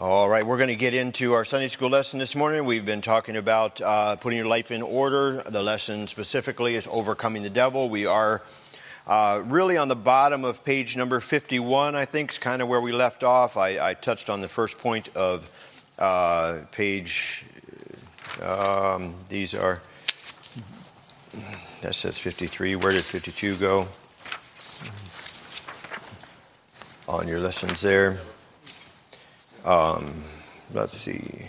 All right, we're going to get into our Sunday school lesson this morning. We've been talking about uh, putting your life in order. The lesson specifically is overcoming the devil. We are uh, really on the bottom of page number 51, I think, is kind of where we left off. I, I touched on the first point of uh, page. Um, these are. That says 53. Where did 52 go? On your lessons there. Um, let's see.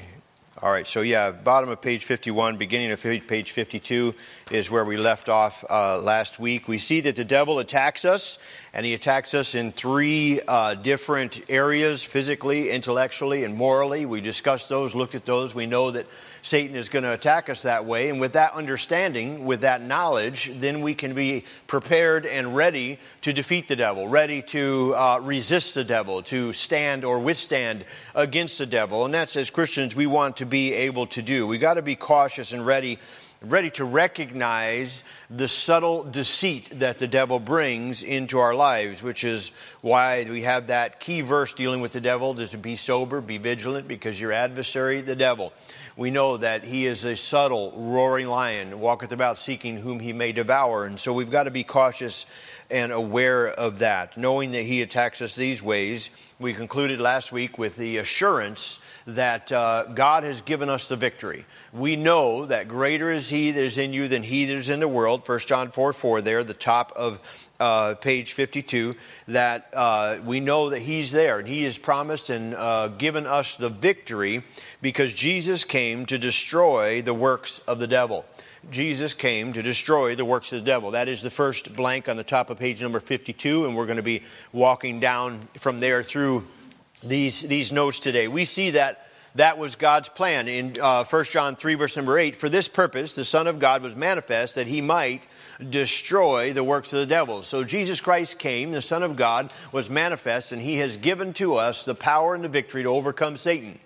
All right, so yeah, bottom of page 51, beginning of page 52 is where we left off uh, last week. We see that the devil attacks us, and he attacks us in three uh, different areas physically, intellectually, and morally. We discussed those, looked at those. We know that Satan is going to attack us that way. And with that understanding, with that knowledge, then we can be prepared and ready to defeat the devil, ready to uh, resist the devil, to stand or withstand against the devil. And that's as Christians we want to be able to do. We got to be cautious and ready ready to recognize the subtle deceit that the devil brings into our lives, which is why we have that key verse dealing with the devil is to be sober, be vigilant, because your adversary, the devil, we know that he is a subtle, roaring lion, walketh about seeking whom he may devour. And so we've got to be cautious and aware of that. Knowing that he attacks us these ways, we concluded last week with the assurance that uh, God has given us the victory. We know that greater is He that is in you than He that is in the world. 1 John 4 4, there, the top of uh, page 52, that uh, we know that He's there and He has promised and uh, given us the victory because Jesus came to destroy the works of the devil. Jesus came to destroy the works of the devil. That is the first blank on the top of page number 52, and we're going to be walking down from there through these, these notes today. We see that that was God's plan in uh, 1 John 3, verse number 8. For this purpose, the Son of God was manifest that he might destroy the works of the devil. So Jesus Christ came, the Son of God was manifest, and he has given to us the power and the victory to overcome Satan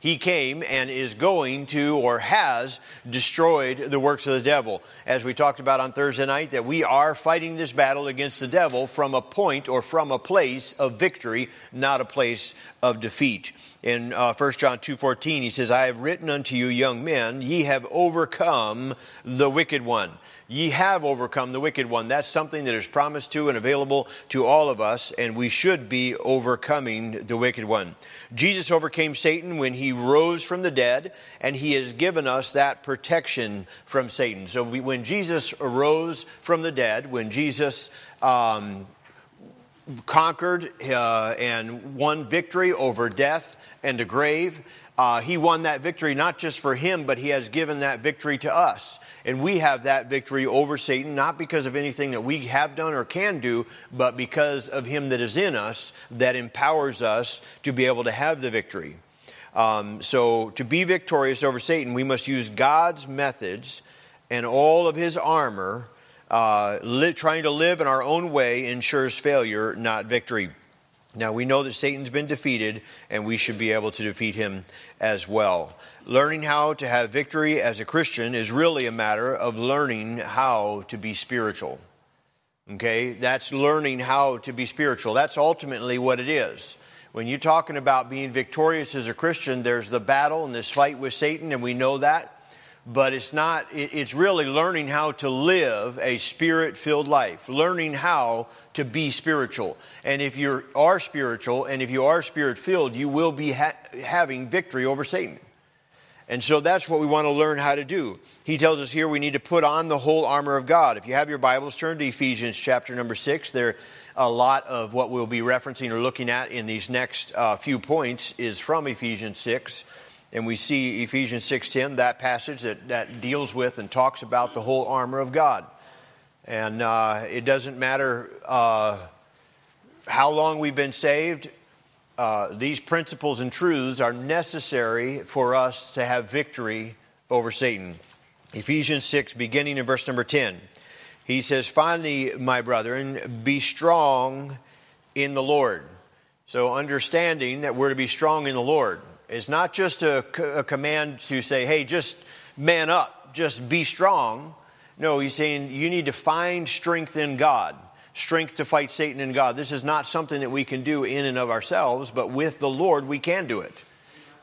he came and is going to or has destroyed the works of the devil. As we talked about on Thursday night, that we are fighting this battle against the devil from a point or from a place of victory, not a place of defeat. In uh, 1 John 2.14, he says, I have written unto you, young men, ye have overcome the wicked one. Ye have overcome the wicked one. That's something that is promised to and available to all of us, and we should be overcoming the wicked one. Jesus overcame Satan when he rose from the dead, and he has given us that protection from Satan. So we, when Jesus arose from the dead, when Jesus um, conquered uh, and won victory over death and the grave, uh, he won that victory not just for him, but he has given that victory to us. And we have that victory over Satan, not because of anything that we have done or can do, but because of Him that is in us that empowers us to be able to have the victory. Um, so, to be victorious over Satan, we must use God's methods and all of His armor. Uh, li- trying to live in our own way ensures failure, not victory. Now, we know that Satan's been defeated, and we should be able to defeat him as well. Learning how to have victory as a Christian is really a matter of learning how to be spiritual. Okay? That's learning how to be spiritual. That's ultimately what it is. When you're talking about being victorious as a Christian, there's the battle and this fight with Satan, and we know that but it's not, it's really learning how to live a spirit filled life, learning how to be spiritual. And if you are spiritual and if you are spirit filled, you will be ha- having victory over Satan. And so that's what we want to learn how to do. He tells us here we need to put on the whole armor of God. If you have your Bibles, turn to Ephesians chapter number six. There, a lot of what we'll be referencing or looking at in these next uh, few points is from Ephesians six and we see Ephesians 6:10, that passage that, that deals with and talks about the whole armor of God. And uh, it doesn't matter uh, how long we've been saved, uh, these principles and truths are necessary for us to have victory over Satan. Ephesians 6, beginning in verse number 10, he says, Finally, my brethren, be strong in the Lord. So, understanding that we're to be strong in the Lord. It's not just a, a command to say, hey, just man up, just be strong. No, he's saying you need to find strength in God, strength to fight Satan and God. This is not something that we can do in and of ourselves, but with the Lord we can do it.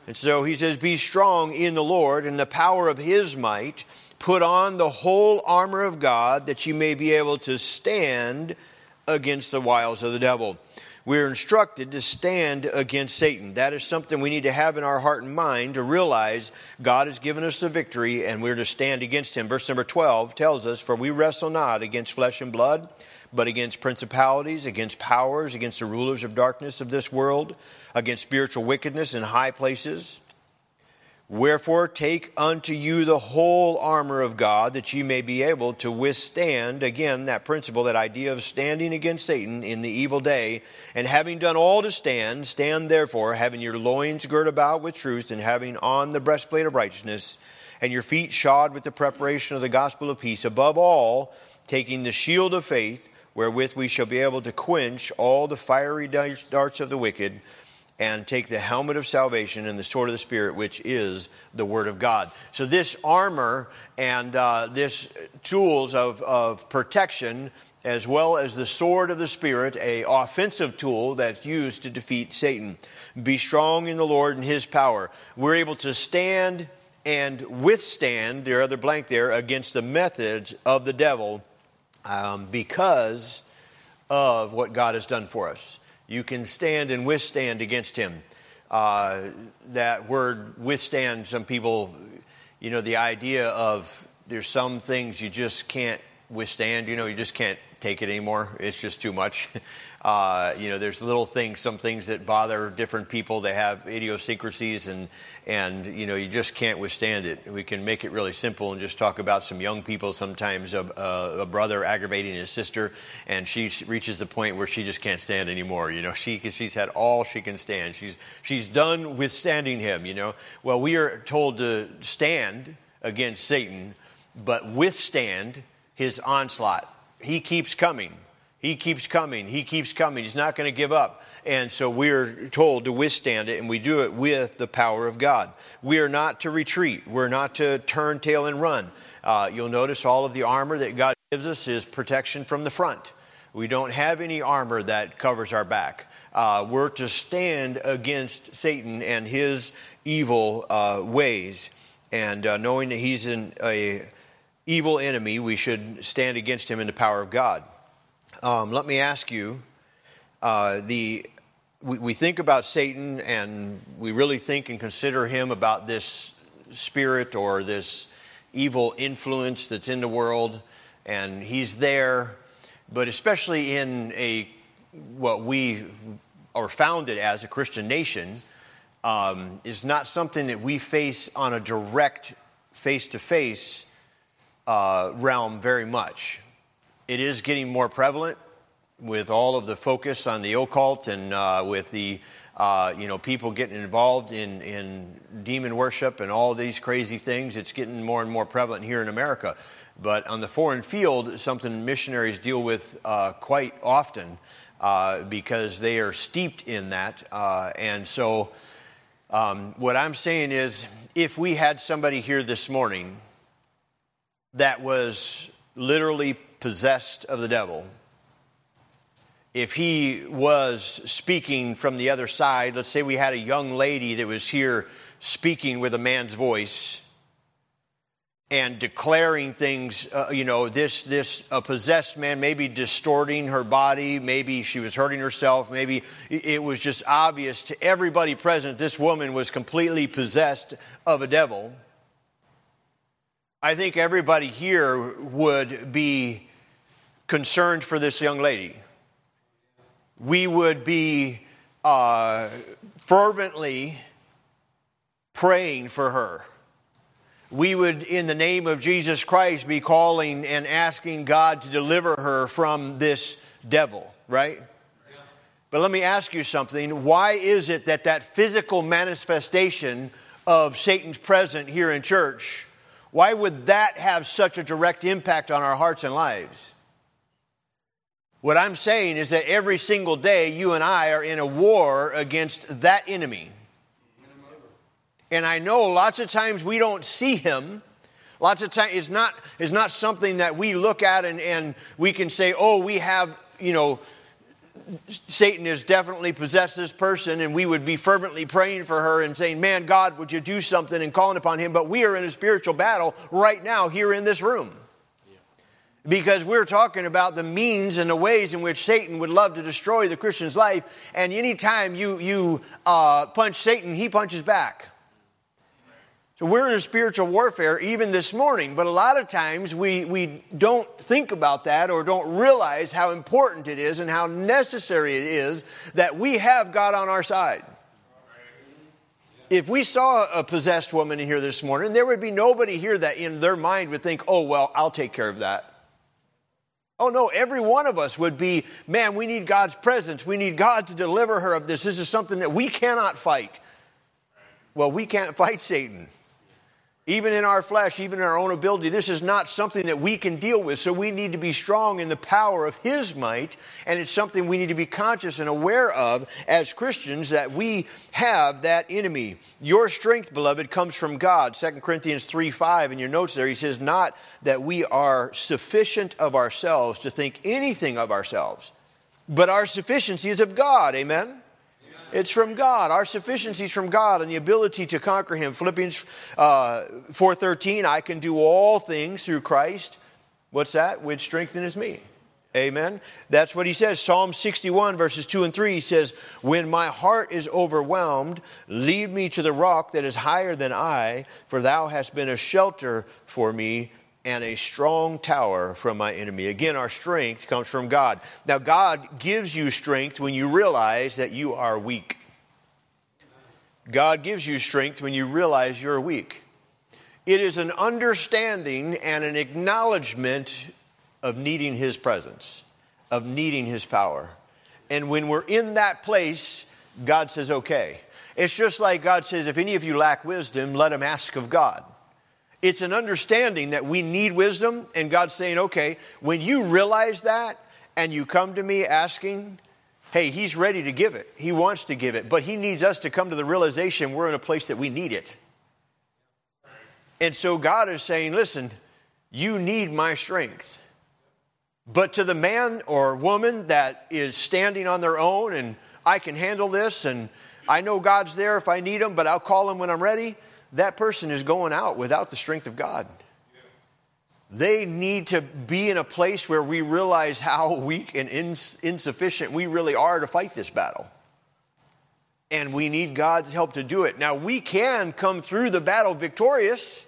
And so he says, Be strong in the Lord and the power of his might. Put on the whole armor of God that you may be able to stand against the wiles of the devil. We're instructed to stand against Satan. That is something we need to have in our heart and mind to realize God has given us the victory and we're to stand against him. Verse number 12 tells us, For we wrestle not against flesh and blood, but against principalities, against powers, against the rulers of darkness of this world, against spiritual wickedness in high places. Wherefore, take unto you the whole armor of God, that ye may be able to withstand, again, that principle, that idea of standing against Satan in the evil day. And having done all to stand, stand therefore, having your loins girt about with truth, and having on the breastplate of righteousness, and your feet shod with the preparation of the gospel of peace. Above all, taking the shield of faith, wherewith we shall be able to quench all the fiery darts of the wicked and take the helmet of salvation and the sword of the Spirit, which is the Word of God. So, this armor and uh, this tools of, of protection, as well as the sword of the Spirit, a offensive tool that's used to defeat Satan. Be strong in the Lord and His power. We're able to stand and withstand, there other blank there, against the methods of the devil um, because of what God has done for us you can stand and withstand against him. Uh, that word withstand, some people, you know, the idea of there's some things you just can't withstand, you know, you just can't take it anymore. It's just too much. Uh, you know, there's little things, some things that bother different people. They have idiosyncrasies, and and you know, you just can't withstand it. We can make it really simple and just talk about some young people. Sometimes a, a, a brother aggravating his sister, and she reaches the point where she just can't stand anymore. You know, she she's had all she can stand. She's she's done withstanding him. You know, well, we are told to stand against Satan, but withstand his onslaught. He keeps coming he keeps coming. He keeps coming. He's not going to give up. And so we're told to withstand it, and we do it with the power of God. We are not to retreat. We're not to turn tail and run. Uh, you'll notice all of the armor that God gives us is protection from the front. We don't have any armor that covers our back. Uh, we're to stand against Satan and his evil uh, ways. And uh, knowing that he's in a evil enemy, we should stand against him in the power of God. Um, let me ask you uh, the we, we, think about Satan and we really think and consider him about this spirit or this evil influence that's in the world, and he's there, but especially in a what we are founded as a Christian nation um, is not something that we face on a direct face to face realm very much it is getting more prevalent with all of the focus on the occult and uh, with the uh, you know people getting involved in, in demon worship and all these crazy things. It's getting more and more prevalent here in America. But on the foreign field, something missionaries deal with uh, quite often uh, because they are steeped in that. Uh, and so, um, what I'm saying is, if we had somebody here this morning that was literally possessed of the devil, if he was speaking from the other side, let's say we had a young lady that was here speaking with a man's voice and declaring things, uh, you know, this, this, a possessed man, maybe distorting her body, maybe she was hurting herself, maybe it was just obvious to everybody present this woman was completely possessed of a devil. I think everybody here would be concerned for this young lady. We would be uh, fervently praying for her. We would, in the name of Jesus Christ, be calling and asking God to deliver her from this devil, right? But let me ask you something. Why is it that that physical manifestation of Satan's presence here in church, why would that have such a direct impact on our hearts and lives? What I'm saying is that every single day you and I are in a war against that enemy. And I know lots of times we don't see him. Lots of times it's not, it's not something that we look at and, and we can say, oh, we have, you know, Satan has definitely possessed this person, and we would be fervently praying for her and saying, Man, God, would you do something and calling upon him? But we are in a spiritual battle right now here in this room. Because we're talking about the means and the ways in which Satan would love to destroy the Christian's life. And anytime you, you uh, punch Satan, he punches back. So we're in a spiritual warfare even this morning, but a lot of times we, we don't think about that or don't realize how important it is and how necessary it is that we have God on our side. If we saw a possessed woman in here this morning, there would be nobody here that in their mind would think, oh, well, I'll take care of that. Oh, no, every one of us would be, man, we need God's presence. We need God to deliver her of this. This is something that we cannot fight. Well, we can't fight Satan even in our flesh, even in our own ability, this is not something that we can deal with. So we need to be strong in the power of His might, and it's something we need to be conscious and aware of as Christians that we have that enemy. Your strength, beloved, comes from God. 2 Corinthians 3 5, in your notes there, he says, Not that we are sufficient of ourselves to think anything of ourselves, but our sufficiency is of God. Amen? It's from God. Our sufficiency is from God and the ability to conquer Him. Philippians uh, 4.13, I can do all things through Christ. What's that? Which strengthens me. Amen. That's what he says. Psalm 61, verses 2 and 3 he says, When my heart is overwhelmed, lead me to the rock that is higher than I, for thou hast been a shelter for me and a strong tower from my enemy. Again, our strength comes from God. Now, God gives you strength when you realize that you are weak. God gives you strength when you realize you're weak. It is an understanding and an acknowledgement of needing His presence, of needing His power. And when we're in that place, God says, okay. It's just like God says, if any of you lack wisdom, let him ask of God. It's an understanding that we need wisdom, and God's saying, okay, when you realize that and you come to me asking, hey, He's ready to give it. He wants to give it, but He needs us to come to the realization we're in a place that we need it. And so God is saying, listen, you need my strength. But to the man or woman that is standing on their own and I can handle this and I know God's there if I need him, but I'll call him when I'm ready that person is going out without the strength of God. They need to be in a place where we realize how weak and ins- insufficient we really are to fight this battle. And we need God's help to do it. Now, we can come through the battle victorious.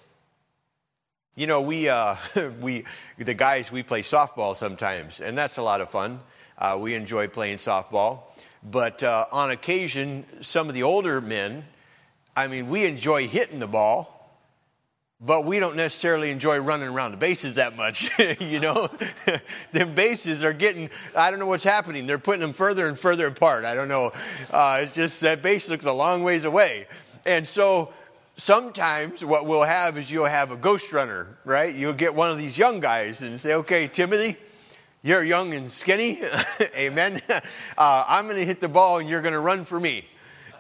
You know, we, uh, we the guys, we play softball sometimes, and that's a lot of fun. Uh, we enjoy playing softball. But uh, on occasion, some of the older men, I mean, we enjoy hitting the ball, but we don't necessarily enjoy running around the bases that much. you know, the bases are getting, I don't know what's happening. They're putting them further and further apart. I don't know. Uh, it's just that base looks a long ways away. And so sometimes what we'll have is you'll have a ghost runner, right? You'll get one of these young guys and say, okay, Timothy, you're young and skinny. Amen. Uh, I'm going to hit the ball and you're going to run for me.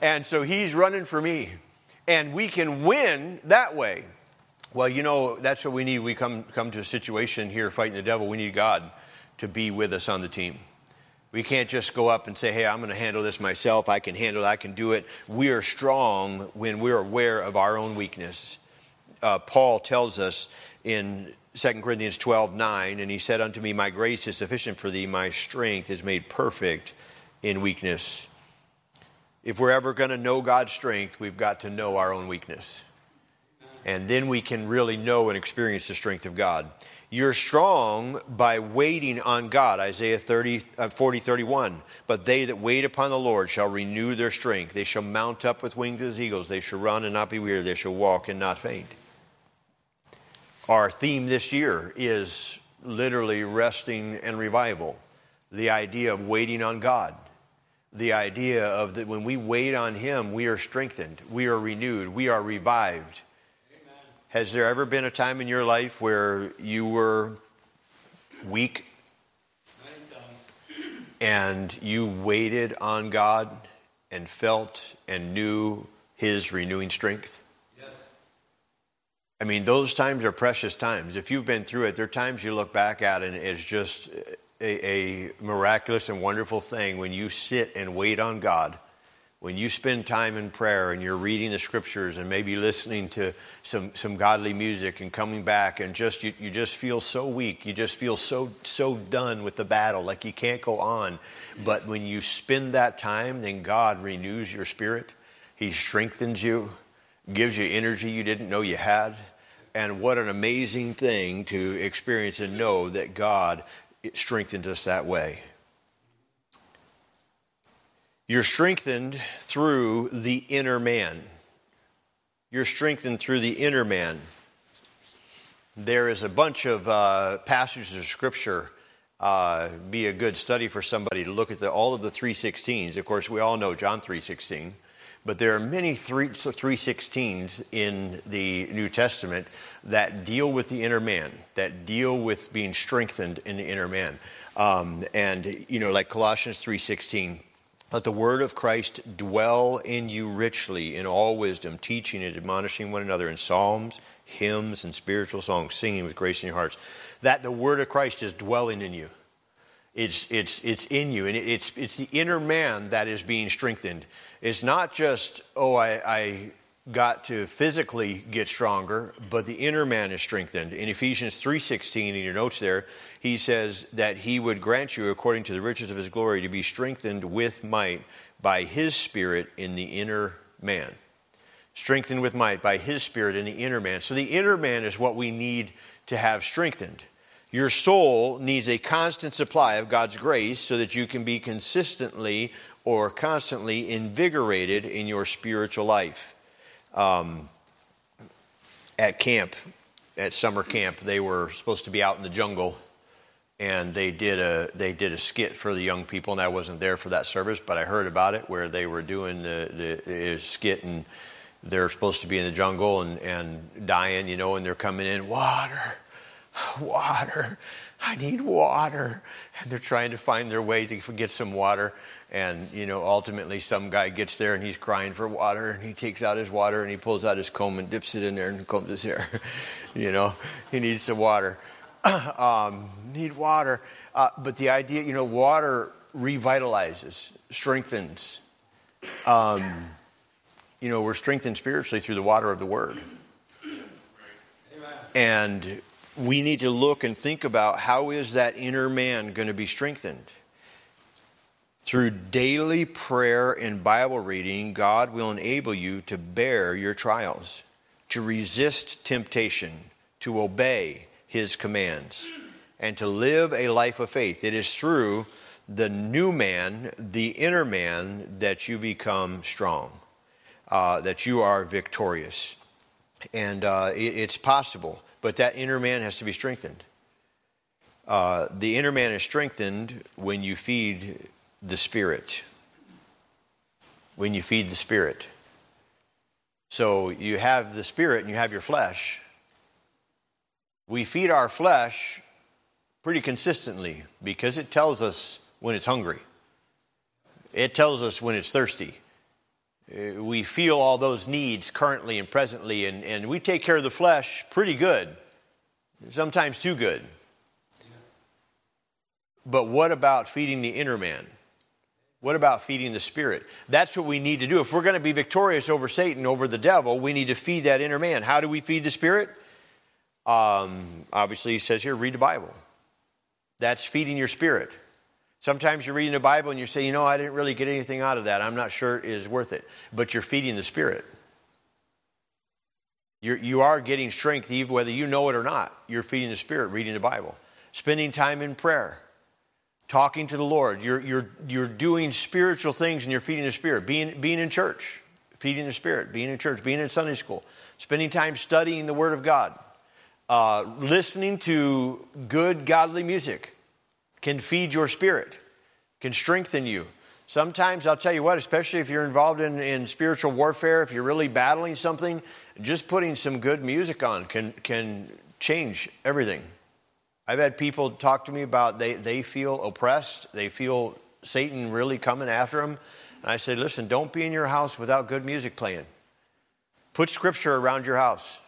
And so he's running for me and we can win that way. Well, you know, that's what we need. We come, come to a situation here fighting the devil. We need God to be with us on the team. We can't just go up and say, hey, I'm going to handle this myself. I can handle it. I can do it. We are strong when we're aware of our own weakness. Uh, Paul tells us in 2 Corinthians 12 9, and he said unto me, My grace is sufficient for thee, my strength is made perfect in weakness. If we're ever going to know God's strength, we've got to know our own weakness. And then we can really know and experience the strength of God. You're strong by waiting on God. Isaiah 30, uh, 40, 31. But they that wait upon the Lord shall renew their strength. They shall mount up with wings as eagles. They shall run and not be weary. They shall walk and not faint. Our theme this year is literally resting and revival. The idea of waiting on God the idea of that when we wait on Him, we are strengthened, we are renewed, we are revived. Amen. Has there ever been a time in your life where you were weak and you waited on God and felt and knew His renewing strength? Yes. I mean, those times are precious times. If you've been through it, there are times you look back at it and it's just a, a miraculous and wonderful thing when you sit and wait on God when you spend time in prayer and you're reading the scriptures and maybe listening to some, some godly music and coming back and just you, you just feel so weak you just feel so so done with the battle like you can't go on. But when you spend that time then god renews your spirit. He strengthens you gives you energy you didn't know you had. And what an amazing thing to experience and know that god strengthens us that way you're strengthened through the inner man. You're strengthened through the inner man. There is a bunch of uh, passages of Scripture. Uh, be a good study for somebody to look at the, all of the 316s. Of course, we all know John 316, but there are many 3, 316s in the New Testament that deal with the inner man, that deal with being strengthened in the inner man. Um, and you know, like Colossians 3:16, let the word of Christ dwell in you richly in all wisdom, teaching and admonishing one another in psalms, hymns, and spiritual songs, singing with grace in your hearts. That the word of Christ is dwelling in you. It's, it's, it's in you, and it's, it's the inner man that is being strengthened. It's not just, oh, I, I got to physically get stronger, but the inner man is strengthened. In Ephesians 3:16 in your notes there, he says that he would grant you according to the riches of his glory to be strengthened with might by his spirit in the inner man. Strengthened with might by his spirit in the inner man. So the inner man is what we need to have strengthened. Your soul needs a constant supply of God's grace so that you can be consistently or constantly invigorated in your spiritual life. Um, at camp, at summer camp, they were supposed to be out in the jungle and they did a they did a skit for the young people, and I wasn't there for that service, but I heard about it where they were doing the, the, the skit, and they're supposed to be in the jungle and, and dying, you know, and they're coming in, water, water, I need water, and they're trying to find their way to get some water, and you know, ultimately, some guy gets there and he's crying for water, and he takes out his water and he pulls out his comb and dips it in there and combs his hair, you know, he needs some water um, need water. Uh, but the idea, you know, water revitalizes, strengthens. Um, you know, we're strengthened spiritually through the water of the Word. And we need to look and think about how is that inner man going to be strengthened? Through daily prayer and Bible reading, God will enable you to bear your trials, to resist temptation, to obey, his commands and to live a life of faith. It is through the new man, the inner man, that you become strong, uh, that you are victorious. And uh, it, it's possible, but that inner man has to be strengthened. Uh, the inner man is strengthened when you feed the spirit. When you feed the spirit. So you have the spirit and you have your flesh we feed our flesh pretty consistently because it tells us when it's hungry, it tells us when it's thirsty. Uh, we feel all those needs currently and presently, and, and we take care of the flesh pretty good, sometimes too good. But what about feeding the inner man? What about feeding the spirit? That's what we need to do. If we're going to be victorious over Satan, over the devil, we need to feed that inner man. How do we feed the spirit? Um, obviously, he says here, read the Bible. That's feeding your spirit. Sometimes you're reading the Bible and you say, you know, I didn't really get anything out of that. I'm not sure it is worth it. But you're feeding the spirit. You're, you are getting strength, even whether you know it or not. You're feeding the spirit, reading the Bible, spending time in prayer, talking to the Lord. You're, you're, you're doing spiritual things and you're feeding the spirit. Being, being in church, feeding the spirit, being in church, being in Sunday school, spending time studying the Word of God uh, listening to good, godly music can feed your spirit, can strengthen you. Sometimes, I'll tell you what, especially if you're involved in, in spiritual warfare, if you're really battling something, just putting some good music on can, can change everything. I've had people talk to me about they, they feel oppressed, they feel Satan really coming after them. And I say, listen, don't be in your house without good music playing. Put scripture around your house.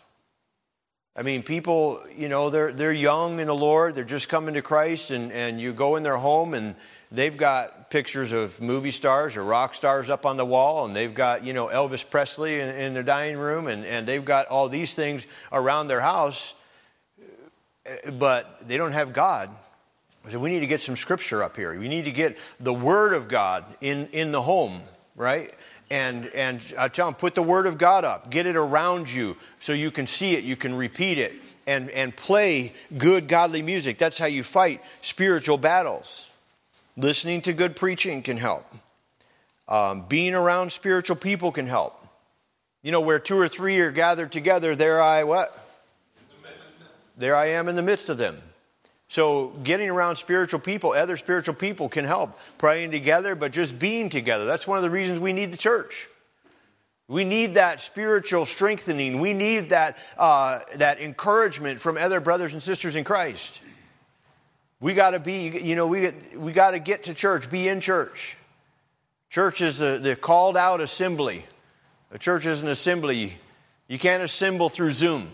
I mean, people, you know, they're, they're young in the Lord, they're just coming to Christ, and, and you go in their home and they've got pictures of movie stars or rock stars up on the wall, and they've got, you know, Elvis Presley in, in their dining room, and, and they've got all these things around their house, but they don't have God. So we need to get some scripture up here. We need to get the Word of God in, in the home, right? And, and I tell them, put the Word of God up, get it around you so you can see it, you can repeat it, and, and play good, godly music. That's how you fight spiritual battles. Listening to good preaching can help. Um, being around spiritual people can help. You know, where two or three are gathered together, there I what? There I am in the midst of them. So, getting around spiritual people, other spiritual people can help. Praying together, but just being together. That's one of the reasons we need the church. We need that spiritual strengthening. We need that, uh, that encouragement from other brothers and sisters in Christ. We got to be, you know, we, we got to get to church, be in church. Church is the, the called out assembly. A church is an assembly. You can't assemble through Zoom.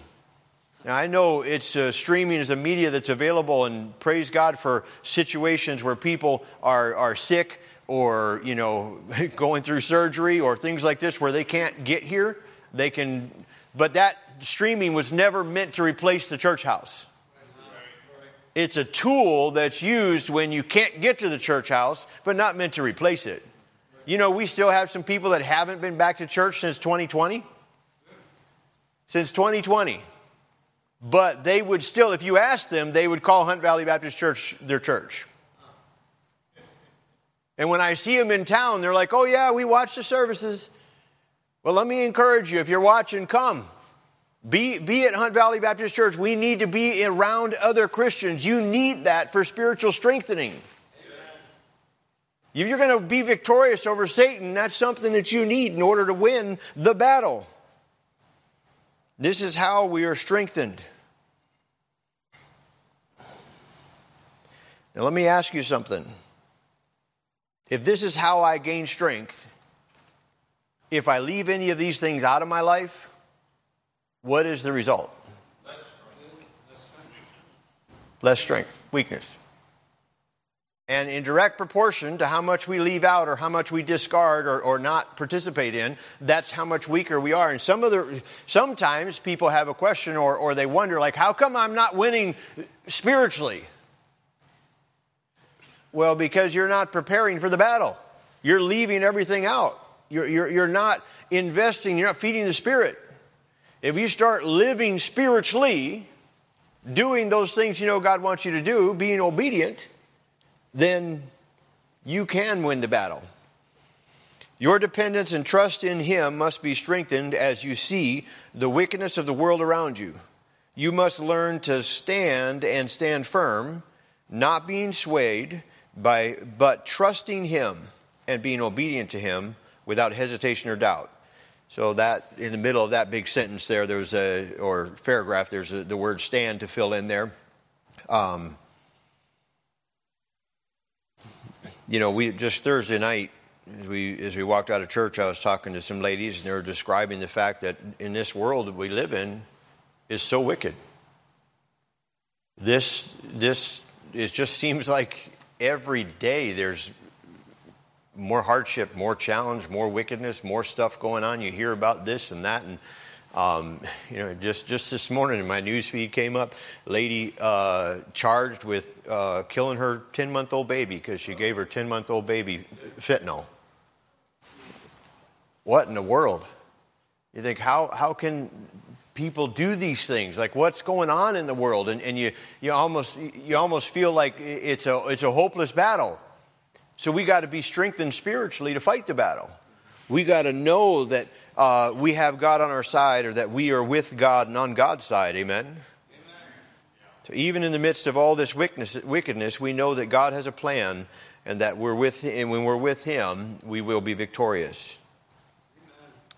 Now, I know it's uh, streaming is a media that's available, and praise God for situations where people are, are sick or, you know, going through surgery or things like this where they can't get here. They can, but that streaming was never meant to replace the church house. It's a tool that's used when you can't get to the church house, but not meant to replace it. You know, we still have some people that haven't been back to church since 2020. Since 2020. But they would still, if you asked them, they would call Hunt Valley Baptist Church their church. And when I see them in town, they're like, oh, yeah, we watch the services. Well, let me encourage you if you're watching, come. Be, be at Hunt Valley Baptist Church. We need to be around other Christians. You need that for spiritual strengthening. If you're going to be victorious over Satan, that's something that you need in order to win the battle. This is how we are strengthened. Now, let me ask you something. If this is how I gain strength, if I leave any of these things out of my life, what is the result? Less strength, Less strength weakness. And in direct proportion to how much we leave out or how much we discard or, or not participate in, that's how much weaker we are. And some of the, sometimes people have a question or, or they wonder, like, how come I'm not winning spiritually? Well, because you're not preparing for the battle. You're leaving everything out. You're, you're, you're not investing, you're not feeding the Spirit. If you start living spiritually, doing those things you know God wants you to do, being obedient, then you can win the battle. Your dependence and trust in Him must be strengthened as you see the wickedness of the world around you. You must learn to stand and stand firm, not being swayed by but trusting him and being obedient to him without hesitation or doubt. So that in the middle of that big sentence there, there's a or paragraph. There's a, the word "stand" to fill in there. Um, you know, we just Thursday night as we as we walked out of church, I was talking to some ladies, and they were describing the fact that in this world that we live in is so wicked. This this it just seems like every day there's more hardship, more challenge, more wickedness, more stuff going on. You hear about this and that, and um, you know, just just this morning in my news feed came up, lady uh, charged with uh, killing her ten month old baby because she gave her ten month old baby fentanyl. What in the world? You think how how can people do these things like what's going on in the world and, and you, you almost you almost feel like it's a it's a hopeless battle so we got to be strengthened spiritually to fight the battle we got to know that uh, we have god on our side or that we are with god and on god's side amen, amen. so even in the midst of all this wickedness, wickedness we know that god has a plan and that we're with and when we're with him we will be victorious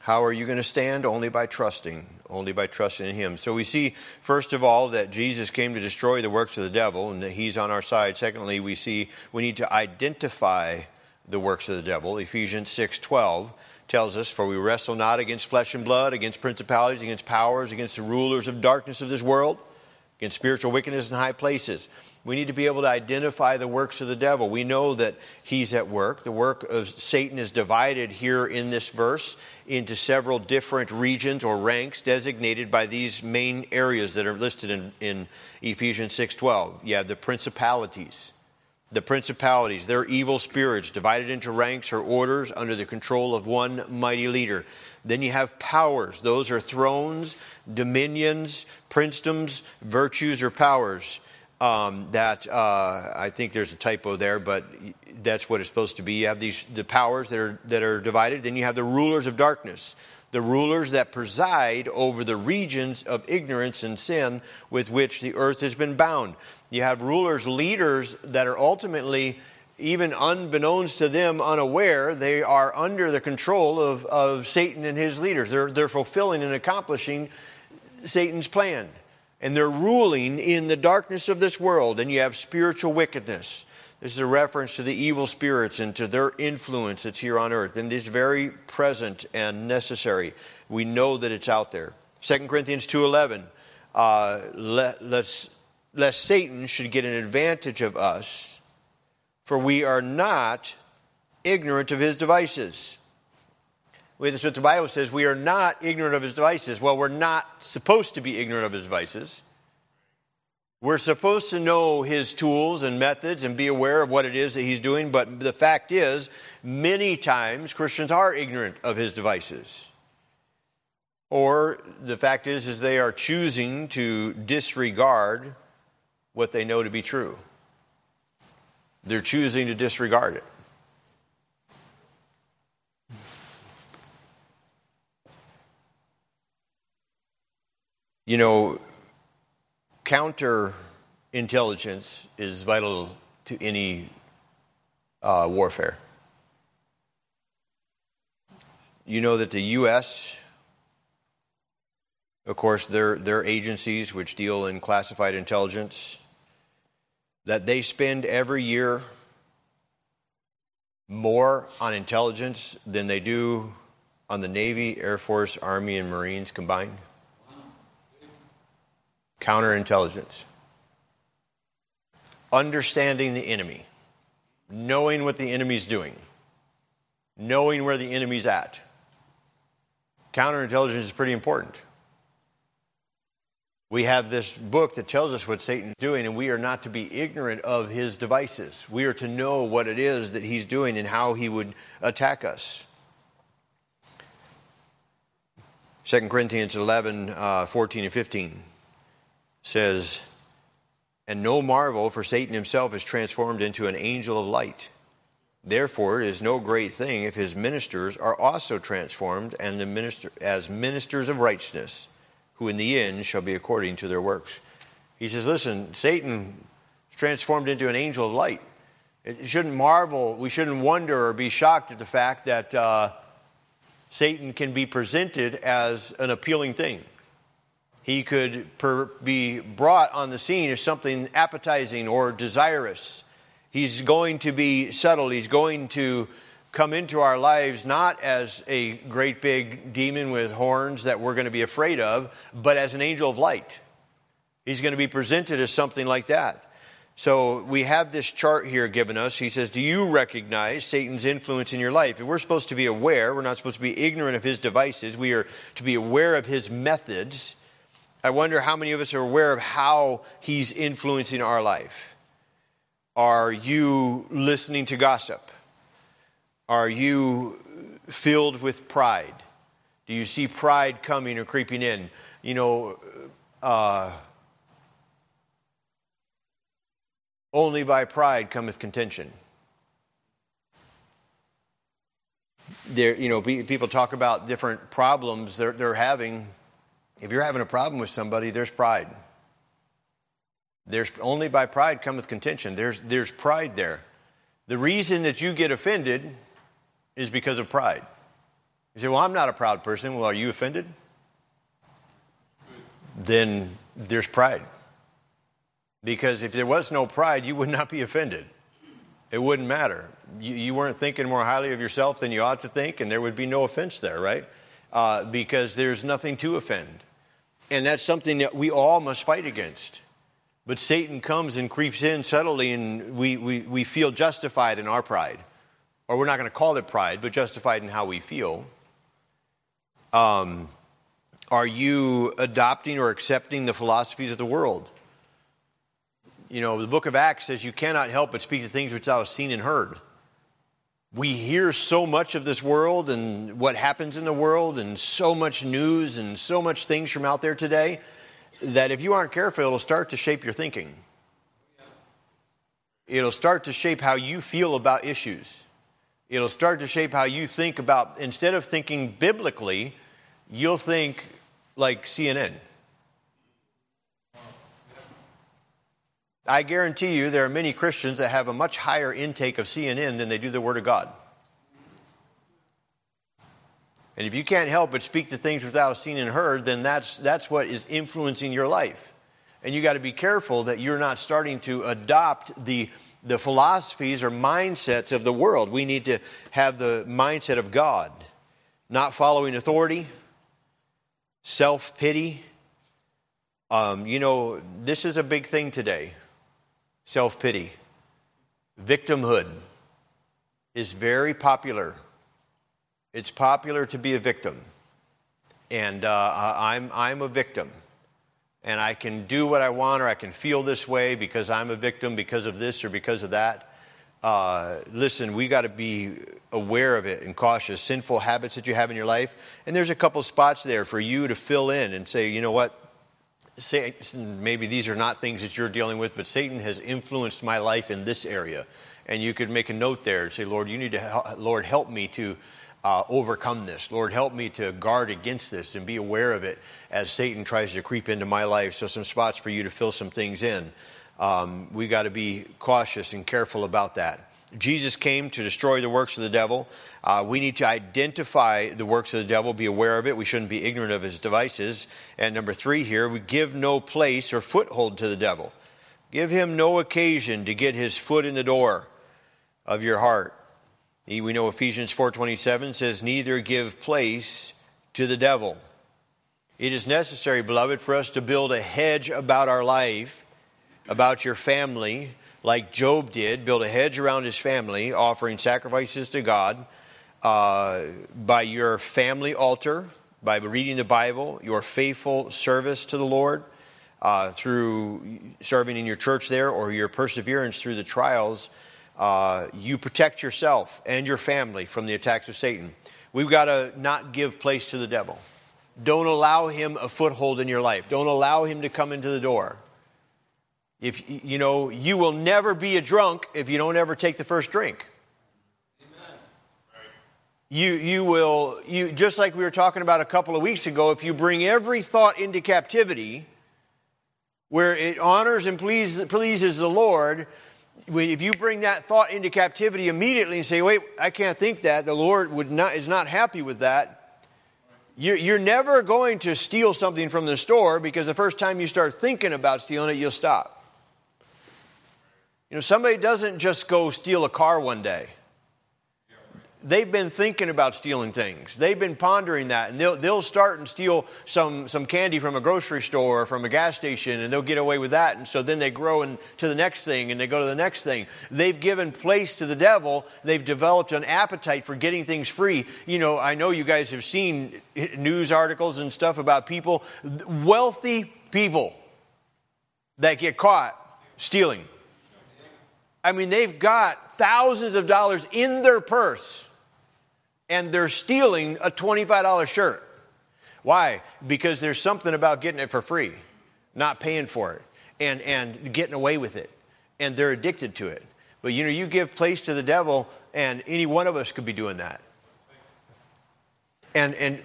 how are you going to stand? Only by trusting, only by trusting in Him. So we see, first of all, that Jesus came to destroy the works of the devil and that He's on our side. Secondly, we see we need to identify the works of the devil. Ephesians 6 12 tells us, For we wrestle not against flesh and blood, against principalities, against powers, against the rulers of darkness of this world, against spiritual wickedness in high places. We need to be able to identify the works of the devil. We know that he's at work. The work of Satan is divided here in this verse into several different regions or ranks designated by these main areas that are listed in, in Ephesians 6:12. You have the principalities. The principalities, they're evil spirits divided into ranks or orders under the control of one mighty leader. Then you have powers. Those are thrones, dominions, princedoms, virtues, or powers um, that uh, I think there's a typo there, but that's what it's supposed to be. You have these the powers that are that are divided. Then you have the rulers of darkness, the rulers that preside over the regions of ignorance and sin with which the earth has been bound. You have rulers, leaders that are ultimately, even unbeknownst to them, unaware, they are under the control of, of Satan and his leaders. They're, they're fulfilling and accomplishing Satan's plan and they're ruling in the darkness of this world, and you have spiritual wickedness. This is a reference to the evil spirits and to their influence that's here on earth, and is very present and necessary. We know that it's out there. 2 Corinthians 2.11, uh, let, let's, lest Satan should get an advantage of us, for we are not ignorant of his devices. That's what the Bible says. We are not ignorant of his devices. Well, we're not supposed to be ignorant of his devices. We're supposed to know his tools and methods and be aware of what it is that he's doing, but the fact is, many times Christians are ignorant of his devices. Or the fact is, is they are choosing to disregard what they know to be true. They're choosing to disregard it. You know, counterintelligence is vital to any uh, warfare. You know that the U.S., of course, their, their agencies which deal in classified intelligence, that they spend every year more on intelligence than they do on the Navy, Air Force, Army, and Marines combined? counterintelligence, understanding the enemy, knowing what the enemy's doing, knowing where the enemy's at. Counterintelligence is pretty important. We have this book that tells us what Satan's doing, and we are not to be ignorant of his devices. We are to know what it is that he's doing and how he would attack us. 2 Corinthians 11, uh, 14 and 15 says, And no marvel, for Satan himself is transformed into an angel of light. Therefore, it is no great thing if his ministers are also transformed and the minister, as ministers of righteousness, who in the end shall be according to their works. He says, Listen, Satan is transformed into an angel of light. It shouldn't marvel, we shouldn't wonder or be shocked at the fact that uh, Satan can be presented as an appealing thing he could per, be brought on the scene as something appetizing or desirous. He's going to be subtle. He's going to come into our lives not as a great big demon with horns that we're going to be afraid of, but as an angel of light. He's going to be presented as something like that. So we have this chart here given us. He says, Do you recognize Satan's influence in your life? And we're supposed to be aware. We're not supposed to be ignorant of his devices. We are to be aware of his methods. I wonder how many of us are aware of how he's influencing our life. Are you listening to gossip? Are you filled with pride? Do you see pride coming or creeping in? You know, uh, only by pride cometh contention. There, you know, people talk about different problems they're, they're having if you're having a problem with somebody, there's pride. There's only by pride cometh contention. There's, there's pride there. The reason that you get offended is because of pride. You say, Well, I'm not a proud person. Well, are you offended? Then there's pride. Because if there was no pride, you would not be offended. It wouldn't matter. You, you, weren't thinking more highly of yourself than you ought to think, and there would be no offense there, right? Uh, because there's nothing to offend. And that's something that we all must fight against. But Satan comes and creeps in subtly, and we, we, we feel justified in our pride. Or we're not going to call it pride, but justified in how we feel. Um, are you adopting or accepting the philosophies of the world? You know, the book of Acts says you cannot help but speak to things which thou hast seen and heard. We hear so much of this world and what happens in the world, and so much news and so much things from out there today that if you aren't careful, it'll start to shape your thinking. It'll start to shape how you feel about issues. It'll start to shape how you think about, instead of thinking biblically, you'll think like CNN. I guarantee you there are many Christians that have a much higher intake of CNN than they do the Word of God. And if you can't help but speak to things without seen and heard, then that's, that's what is influencing your life. And you got to be careful that you're not starting to adopt the, the philosophies or mindsets of the world. We need to have the mindset of God, not following authority, self pity. Um, you know, this is a big thing today self pity. Victimhood is very popular. It's popular to be a victim. And uh, I'm, I'm a victim. And I can do what I want or I can feel this way because I'm a victim because of this or because of that. Uh, listen, we got to be aware of it and cautious. Sinful habits that you have in your life. And there's a couple spots there for you to fill in and say, you know what? Satan, maybe these are not things that you're dealing with, but Satan has influenced my life in this area. And you could make a note there and say, Lord, you need to, Lord, help me to uh, overcome this. Lord, help me to guard against this and be aware of it as Satan tries to creep into my life. So, some spots for you to fill some things in. Um, we got to be cautious and careful about that. Jesus came to destroy the works of the devil. Uh, we need to identify the works of the devil, be aware of it. We shouldn't be ignorant of his devices. And number three here, we give no place or foothold to the devil. Give him no occasion to get his foot in the door of your heart. We know Ephesians 4:27 says neither give place to the devil. It is necessary, beloved, for us to build a hedge about our life, about your family, like Job did, build a hedge around his family, offering sacrifices to God uh, by your family altar, by reading the Bible, your faithful service to the Lord, uh, through serving in your church there, or your perseverance through the trials. Uh, you protect yourself and your family from the attacks of Satan. We've got to not give place to the devil. Don't allow him a foothold in your life. Don't allow him to come into the door. If you know, you will never be a drunk if you don't ever take the first drink. You, you will, you, just like we were talking about a couple of weeks ago, if you bring every thought into captivity where it honors and please, pleases the Lord, if you bring that thought into captivity immediately and say, wait, I can't think that, the Lord would not, is not happy with that, you're, you're never going to steal something from the store because the first time you start thinking about stealing it, you'll stop. You know, somebody doesn't just go steal a car one day. They've been thinking about stealing things. They've been pondering that, and they'll, they'll start and steal some, some candy from a grocery store or from a gas station, and they'll get away with that. And so then they grow into the next thing, and they go to the next thing. They've given place to the devil. They've developed an appetite for getting things free. You know, I know you guys have seen news articles and stuff about people, wealthy people that get caught stealing I mean, they've got thousands of dollars in their purse and they're stealing a $25 shirt. Why? Because there's something about getting it for free, not paying for it, and, and getting away with it. And they're addicted to it. But you know, you give place to the devil, and any one of us could be doing that. And, and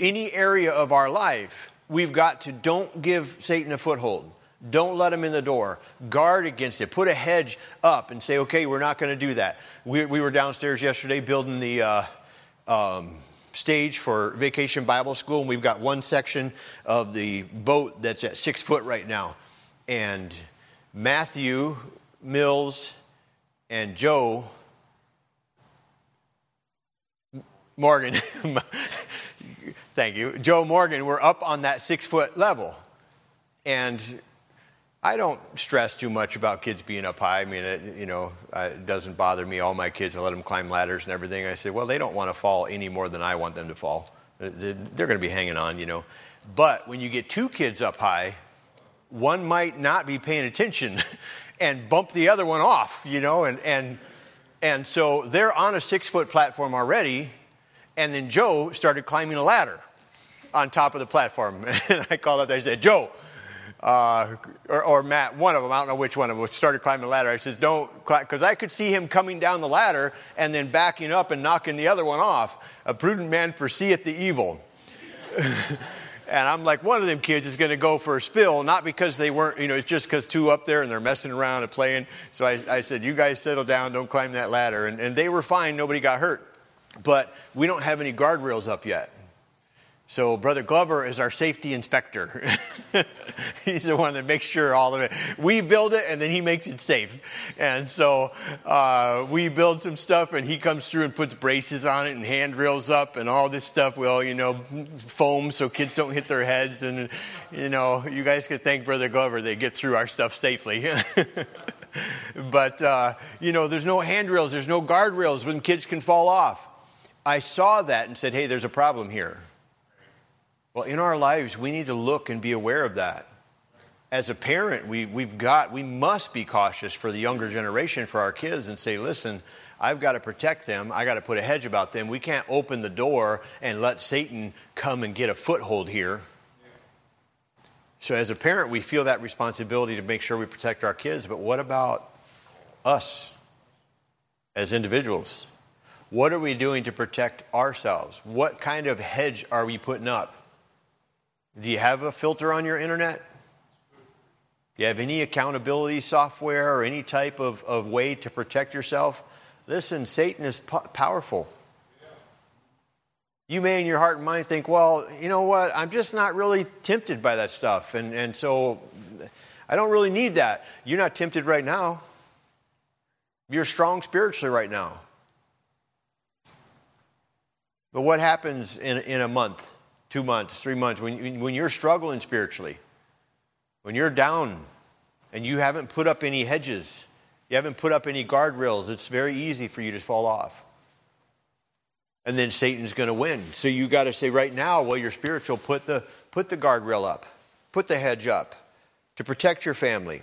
any area of our life, we've got to don't give Satan a foothold. Don't let him in the door. Guard against it. Put a hedge up and say, okay, we're not going to do that. We, we, were downstairs yesterday building the uh, um, stage for Vacation Bible School, and we've got one section of the boat that's at six foot right now. And Matthew Mills and Joe Morgan, thank you, Joe Morgan were up on that six foot level. And I don't stress too much about kids being up high. I mean, it, you know, it doesn't bother me. All my kids, I let them climb ladders and everything. I say, well, they don't want to fall any more than I want them to fall. They're going to be hanging on, you know. But when you get two kids up high, one might not be paying attention and bump the other one off, you know, and, and, and so they're on a six foot platform already, and then Joe started climbing a ladder on top of the platform. And I called up there and said, Joe, uh, or, or, Matt, one of them, I don't know which one of them, started climbing the ladder. I says, don't, because I could see him coming down the ladder and then backing up and knocking the other one off. A prudent man foreseeth the evil. And I'm like, one of them kids is going to go for a spill, not because they weren't, you know, it's just because two up there and they're messing around and playing. So I, I said, you guys settle down, don't climb that ladder. And, and they were fine, nobody got hurt. But we don't have any guardrails up yet. So Brother Glover is our safety inspector. He's the one that makes sure all of it. We build it and then he makes it safe. And so uh, we build some stuff and he comes through and puts braces on it and handrails up and all this stuff. Well, you know, foam so kids don't hit their heads. And, you know, you guys could thank Brother Glover. They get through our stuff safely. but, uh, you know, there's no handrails, there's no guardrails when kids can fall off. I saw that and said, hey, there's a problem here well, in our lives, we need to look and be aware of that. As a parent, we, we've got, we must be cautious for the younger generation, for our kids, and say, listen, I've got to protect them. I got to put a hedge about them. We can't open the door and let Satan come and get a foothold here. So, as a parent, we feel that responsibility to make sure we protect our kids. But what about us as individuals? What are we doing to protect ourselves? What kind of hedge are we putting up? Do you have a filter on your internet? Do you have any accountability software or any type of, of way to protect yourself? Listen, Satan is po- powerful. You may in your heart and mind think, well, you know what? I'm just not really tempted by that stuff. And, and so I don't really need that. You're not tempted right now. You're strong spiritually right now. But what happens in, in a month? Two months, three months, when, when you're struggling spiritually, when you're down and you haven't put up any hedges, you haven't put up any guardrails, it's very easy for you to fall off. And then Satan's going to win. So you got to say right now, while you're spiritual, put the, put the guardrail up, put the hedge up to protect your family.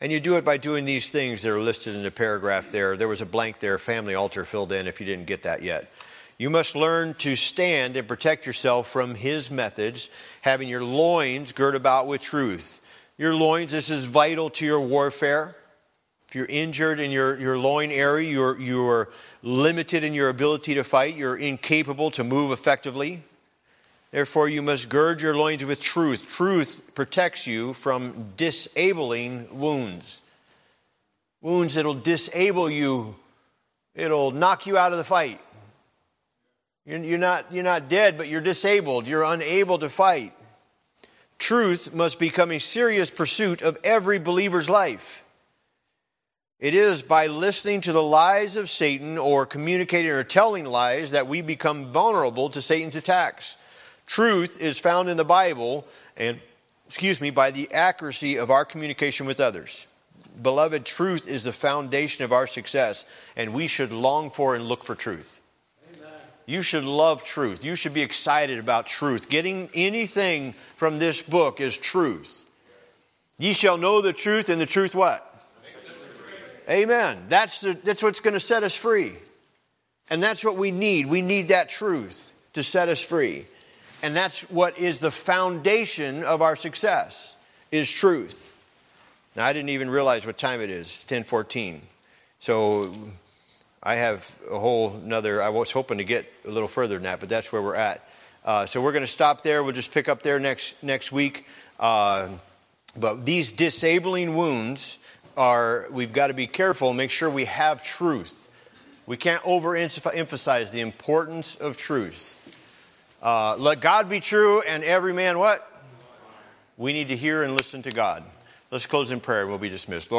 And you do it by doing these things that are listed in the paragraph there. There was a blank there, family altar filled in if you didn't get that yet. You must learn to stand and protect yourself from his methods, having your loins girt about with truth. Your loins, this is vital to your warfare. If you're injured in your, your loin area, you're, you're limited in your ability to fight, you're incapable to move effectively. Therefore, you must gird your loins with truth. Truth protects you from disabling wounds. Wounds that'll disable you, it'll knock you out of the fight. You're not, you're not dead, but you're disabled. You're unable to fight. Truth must become a serious pursuit of every believer's life. It is by listening to the lies of Satan or communicating or telling lies that we become vulnerable to Satan's attacks. Truth is found in the Bible and, excuse me, by the accuracy of our communication with others. Beloved, truth is the foundation of our success, and we should long for and look for truth. You should love truth. You should be excited about truth. Getting anything from this book is truth. Ye shall know the truth, and the truth what? Amen. That's, the, that's what's going to set us free. And that's what we need. We need that truth to set us free. And that's what is the foundation of our success is truth. Now I didn't even realize what time it is. 1014. So I have a whole another, I was hoping to get a little further than that, but that's where we're at. Uh, so we're going to stop there. We'll just pick up there next, next week. Uh, but these disabling wounds are, we've got to be careful, make sure we have truth. We can't overemphasize the importance of truth. Uh, let God be true and every man what? We need to hear and listen to God. Let's close in prayer and we'll be dismissed. Lord,